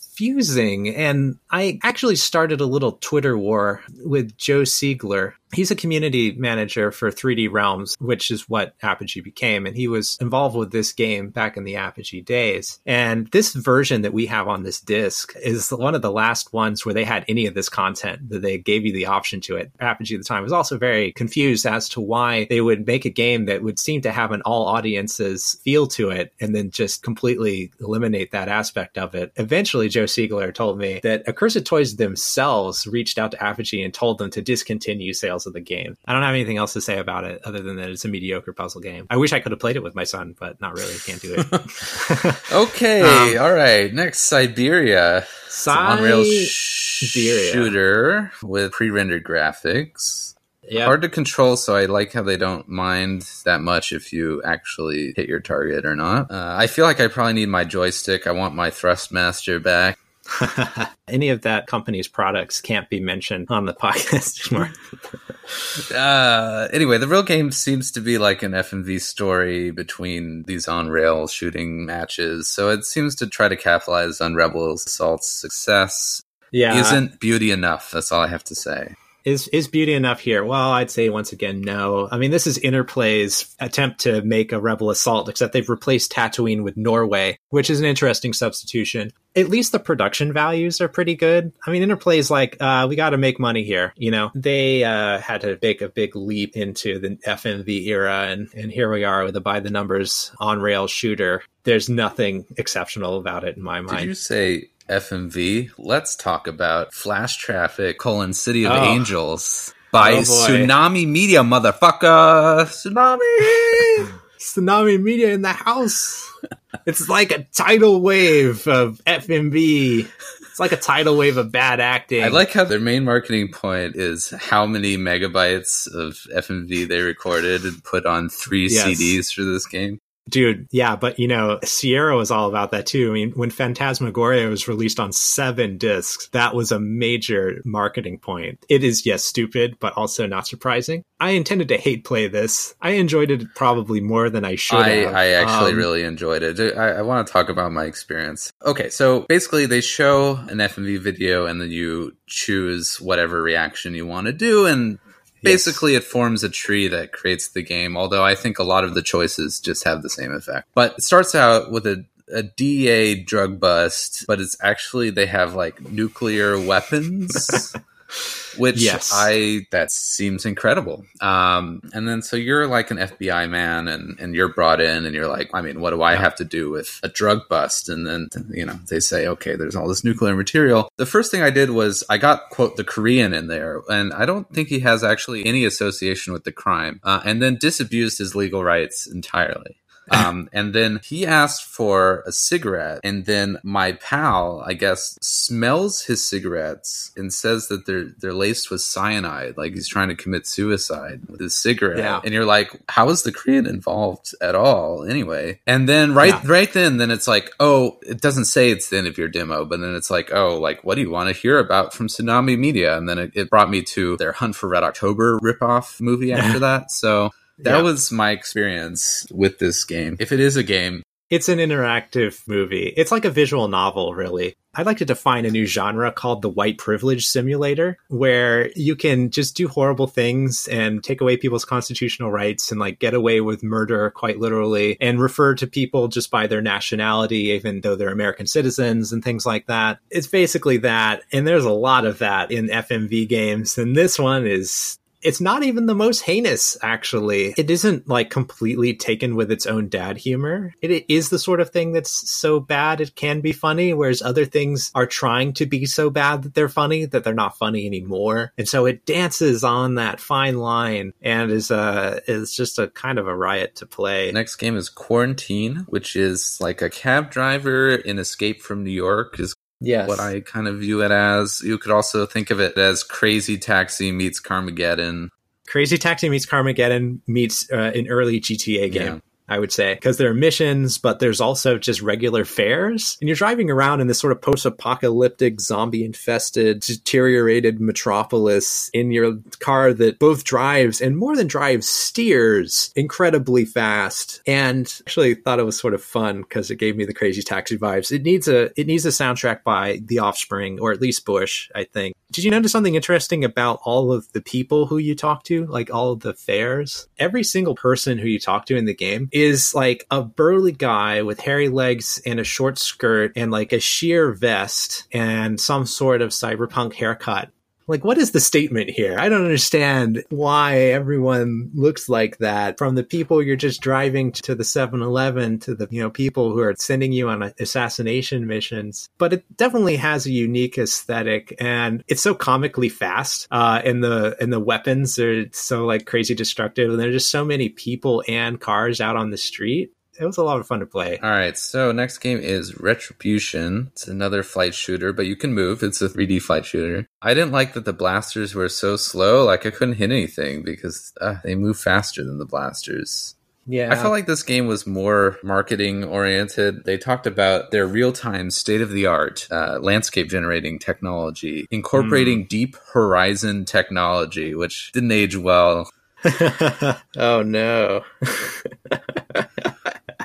And I actually started a little Twitter war with Joe Siegler. He's a community manager for 3D Realms, which is what Apogee became. And he was involved with this game back in the Apogee days. And this version that we have on this disc is one of the last ones where they had any of this content that they gave you the option to it. Apogee at the time was also very confused as to why they would make a game that would seem to have an all audiences feel to it and then just completely eliminate that aspect of it. Eventually, Joe Siegler told me that Accursed Toys themselves reached out to Apogee and told them to discontinue sales of the game. I don't have anything else to say about it other than that it's a mediocre puzzle game. I wish I could have played it with my son, but not really. Can't do it. okay, Um, all right. Next, Cyberia. Cyberia. shooter with pre-rendered graphics. yeah. Hard to control, so I like how they don't mind that much if you actually hit your target or not. Uh, I feel like I probably need my joystick. I want my Thrustmaster back. Any of that company's products can't be mentioned on the podcast anymore. Uh, anyway, the real game seems to be like an FMV story between these on-rail shooting matches, so it seems to try to capitalize on Rebel Assault's success. yeah. Isn't beauty enough? That's all I have to say. Is is beauty enough here? Well, I'd say once again, no. I mean, this is Interplay's attempt to make a Rebel Assault, except they've replaced Tatooine with Norway, which is an interesting substitution. At least the production values are pretty good. I mean, Interplay's like, uh, we got to make money here. You know, they uh, had to make a big leap into the FMV era, and and here we are with a by the numbers on rail shooter. There's nothing exceptional about it in my mind. Did you say FMV? Let's talk about Flash Traffic: colon City of Oh. Angels by Oh. Tsunami Media, motherfucker. Tsunami. Tsunami Media in the house. it's like a tidal wave of FMV. It's like a tidal wave of bad acting. I like how their main marketing point is how many megabytes of FMV they recorded and put on three Yes. CDs for this game. Dude, yeah, but you know, Sierra was all about that too. I mean, when Phantasmagoria was released on seven discs, that was a major marketing point. It is, yes, stupid, but also not surprising. I intended to hate play this. I enjoyed it probably more than I should I, have. I actually Um, really enjoyed it. I, I want to talk about my experience. Okay, so basically, they show an FMV video and then you choose whatever reaction you want to do, and basically it forms a tree that creates the game. Although I think a lot of the choices just have the same effect. But it starts out with a a DA drug bust, but it's actually they have like nuclear weapons. which Yes. I that seems incredible. Um, and then so you're like an FBI man, and and you're brought in, and you're like, I mean, what do I have to do with a drug bust? And then you know they say, okay, there's all this nuclear material. The first thing I did was I got quote the Korean in there, and I don't think he has actually any association with the crime, uh, and then disabused his legal rights entirely. Um, and then he asked for a cigarette, and then my pal, I guess, smells his cigarettes and says that they're they're laced with cyanide, like he's trying to commit suicide with his cigarette. Yeah. And you're like, how is the Korean involved at all? Anyway, and then right Yeah. right then, then it's like, oh, it doesn't say it's the end of your demo, but then it's like, oh, like what do you want to hear about from Tsunami Media? And then it, it brought me to their Hunt for Red October ripoff movie after that. So. That Yeah. was my experience with this game. If it is a game, It's an interactive movie. It's like a visual novel, really. I'd like to define a new genre called the white privilege simulator, where you can just do horrible things and take away people's constitutional rights and like get away with murder quite literally and refer to people just by their nationality, even though they're American citizens and things like that. It's basically that. And there's a lot of that in FMV games. And this one is it's not even the most heinous actually. It isn't like completely taken with its own dad humor. It is the sort of thing that's so bad it can be funny whereas other things are trying to be so bad that they're funny that they're not funny anymore. And so it dances on that fine line and is uh is just a kind of a riot to play. Next game is Quarantine, which is like a cab driver in Escape from New York, is yes what I kind of view it as. You could also think of it as Crazy Taxi meets Carmageddon. Crazy Taxi meets Carmageddon meets uh, an early GTA game. I would say because there are missions, but there's also just regular fares, and you're driving around in this sort of post-apocalyptic, zombie-infested, deteriorated metropolis in your car that both drives and more than drives steers incredibly fast. And actually thought it was sort of fun because it gave me the Crazy Taxi vibes. It needs a it needs a soundtrack by The Offspring or at least Bush, I think. Did you notice something interesting about all of the people who you talk to, like all of the fares? Every single person who you talk to in the game is like a burly guy with hairy legs and a short skirt and like a sheer vest and some sort of cyberpunk haircut. Like, what is the statement here? I don't understand why everyone looks like that. From the people you're just driving to the 7 Eleven to the, you know, people who are sending you on assassination missions. But it definitely has a unique aesthetic and it's so comically fast. Uh, and the, and the weapons are so like crazy destructive. And there's just so many people and cars out on the street. It was a lot of fun to play. All right, so next game is Retribution. It's another flight shooter, but you can move. It's a 3D flight shooter. I didn't like that the blasters were so slow. Like I couldn't hit anything because uh, they move faster than the blasters. Yeah. I felt like this game was more marketing oriented. They talked about their real time, state of the art uh, landscape generating technology, incorporating deep horizon technology, which didn't age well. oh no.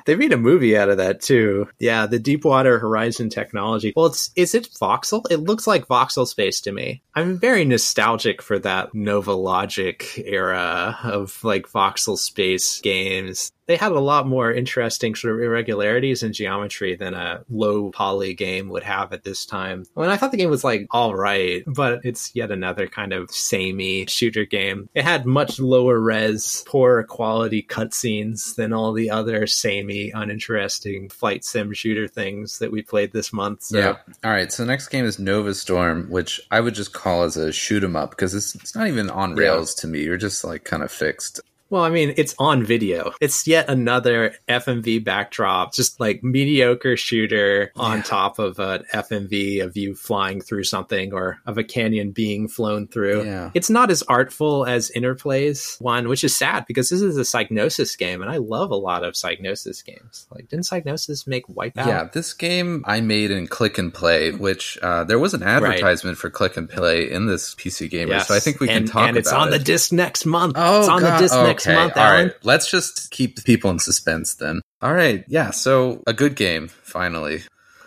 they made a movie out of that too. Yeah, the Deepwater Horizon technology. Well, it's is it voxel? It looks like voxel space to me. I'm very nostalgic for that Nova Logic era of like voxel space games. They had a lot more interesting sort of irregularities in geometry than a low poly game would have at this time. I mean, I thought the game was like all right, but it's yet another kind of samey shooter game. It had much lower res, poorer quality cutscenes than all the other samey, uninteresting flight sim shooter things that we played this month. So. Yeah. All right. So the next game is Nova Storm, which I would just call as a shoot 'em up because it's, it's not even on rails to me. You're just like kind of fixed. Well, I mean, it's on video. It's yet another FMV backdrop, just like mediocre shooter on top of an FMV of you flying through something or of a canyon being flown through. Yeah. It's not as artful as Interplay's one, which is sad because this is a Psygnosis game, and I love a lot of Psygnosis games. Like, didn't Psygnosis make Wipeout? Yeah, this game I made in Click and Play, which uh, there was an advertisement for Click and Play in this PC Gamer, Yes. so I think we can and, talk And it's on the disc next month. Oh, it's on God. the disc next Okay, month, all Alan. right. Let's just keep the people in suspense then. All right, yeah. So a good game, finally,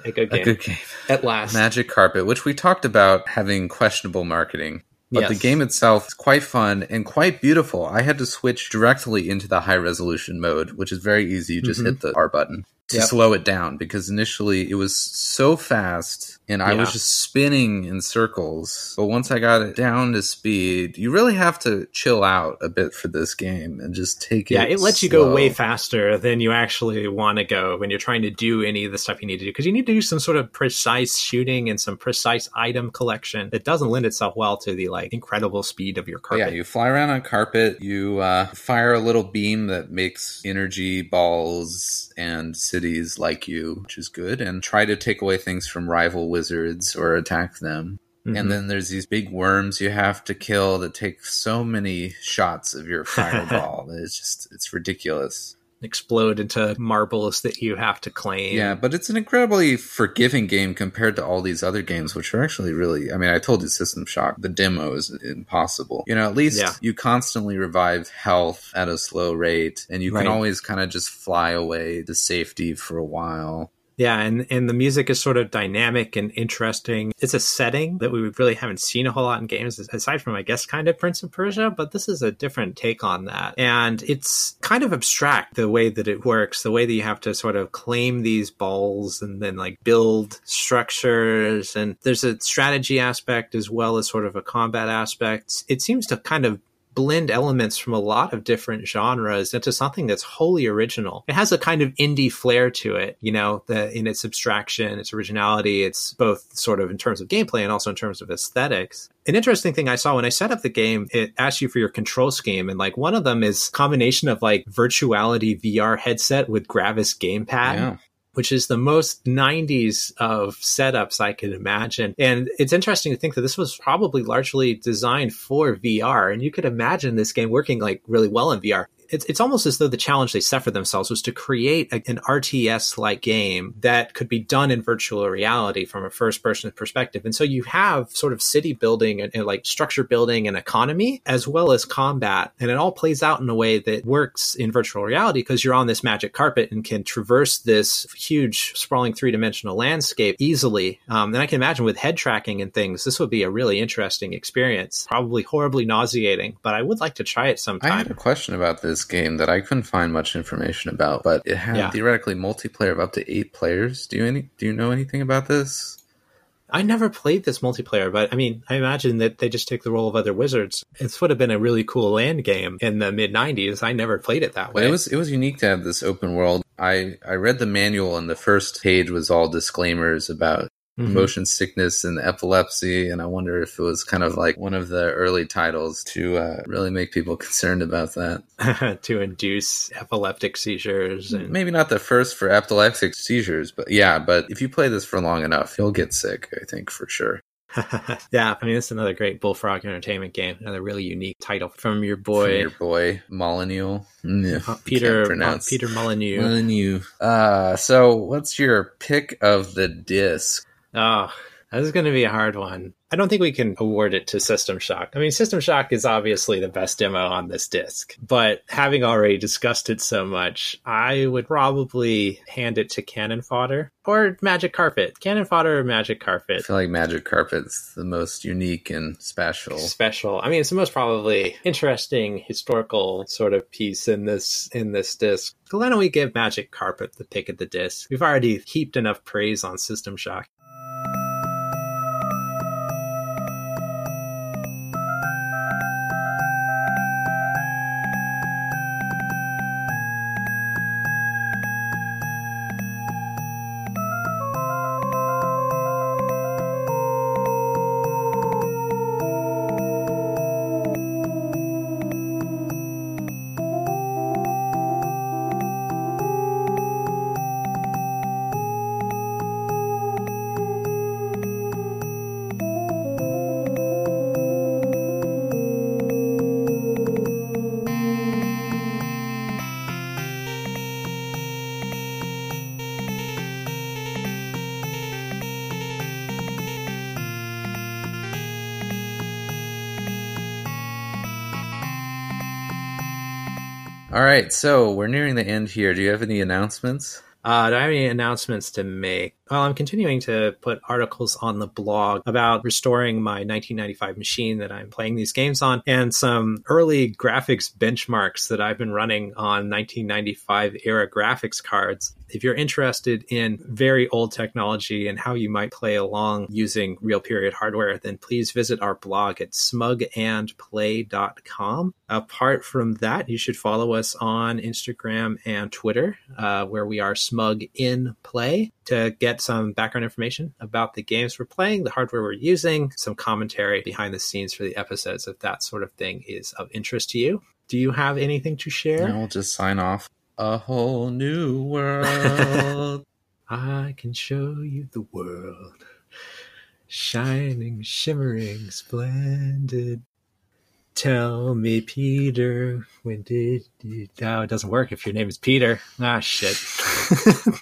A good game. a good game. At last. Magic Carpet, which we talked about having questionable marketing. But Yes. the game itself is quite fun and quite beautiful. I had to switch directly into the high resolution mode, which is very easy. You just Mhm. hit the R button. to Yep. slow it down because initially it was so fast and I was just spinning in circles. But once I got it down to speed, you really have to chill out a bit for this game and just take it. Yeah, it lets you go way faster than you actually want to go when you're trying to do any of the stuff you need to do because you need to do some sort of precise shooting and some precise item collection that doesn't lend itself well to the like incredible speed of your Oh, Yeah, you fly around on carpet. You uh, fire a little beam that makes energy balls and cities like you, which is good, and try to take away things from rival wizards or attack them. Mhm. And then there's these big worms you have to kill that take so many shots of your fireball. it's just it's ridiculous. explode into marbles that you have to claim. Yeah, but it's an incredibly forgiving game compared to all these other games, which are actually really. I mean, I told you System Shock, the demo is impossible. You know, at least Yeah. you constantly revive health at a slow rate, and you Right. can always kind of just fly away to safety for a while. Yeah, and, and the music is sort of dynamic and interesting. It's a setting that we really haven't seen a whole lot in games, aside from, I guess, kind of Prince of Persia, but this is a different take on that. And it's kind of abstract the way that it works, the way that you have to sort of claim these balls and then like build structures. And there's a strategy aspect as well as sort of a combat aspect. It seems to kind of blend elements from a lot of different genres into something that's wholly original. It has a kind of indie flair to it, you know, the, in its abstraction, its originality. It's both sort of in terms of gameplay and also in terms of aesthetics. An interesting thing I saw when I set up the game, it asks you for your control scheme. And like one of them is combination of like virtuality VR headset with Gravis gamepad Yeah. Which is the most 90s of setups I can imagine. And it's interesting to think that this was probably largely designed for VR, and you could imagine this game working like really well in VR. It's, it's almost as though the challenge they set for themselves was to create a, an RTS like game that could be done in virtual reality from a first person perspective. And so you have sort of city building and, and like structure building and economy as well as combat. And it all plays out in a way that works in virtual reality because you're on this magic carpet and can traverse this huge sprawling three dimensional landscape easily. Um, and I can imagine with head tracking and things, this would be a really interesting experience. Probably horribly nauseating, but I would like to try it sometime. I had a question about this game that I couldn't find much information about, but it had Yeah. theoretically multiplayer of up to eight players. Do you any do you know anything about this? I never played this multiplayer, but I mean, I imagine that they just take the role of other wizards. It would have been a really cool land game in the mid '90s. I never played it that Well, way. it was it was unique to have this open world. I I read the manual and the first page was all disclaimers about Mhm. motion sickness and epilepsy, and I wonder if it was kind of like one of the early titles to uh, really make people concerned about that. to induce epileptic seizures and Maybe not the first for epileptic seizures, but yeah. But if you play this for long enough, you'll get sick. I think for sure. yeah, I mean, it's another great Bullfrog Entertainment game. Another really unique title from your From boy your boy Molyneux, no, uh, Peter uh, Peter Molyneux. Molyneux. Uh, so what's your pick of the disc? Oh, this is going to be a hard one. I don't think we can award it to System Shock. I mean, System Shock is obviously the best demo on this disc, but having already discussed it so much, I would probably hand it to Cannon Fodder or Magic Carpet. Cannon Fodder or Magic Carpet. I feel like Magic Carpet's the most unique and special. Special. I mean, it's the most probably interesting historical sort of piece in this in this disc. Why don't we give Magic Carpet the pick of the disc? We've already heaped enough praise on System Shock. All right, so we're nearing the end here. Do you have any announcements? Uh, do I have any announcements to make? Well, I'm continuing to put articles on the blog about restoring my 1995 machine that I'm playing these games on and some early graphics benchmarks that I've been running on 1995 era graphics cards. If you're interested in very old technology and how you might play along using real period hardware, then please visit our blog at smugandplay.com. Apart from that, you should follow us on Instagram and Twitter, uh, where we are smug in play to get some background information about the games we're playing, the hardware we're using, some commentary behind the scenes for the episodes if that sort of thing is of interest to you. Do you have anything to share? I'll just sign off. A whole new world. I can show you the world. Shining, shimmering, splendid. Tell me, Peter, when did you... Oh, it doesn't work if your name is Peter. Ah, shit.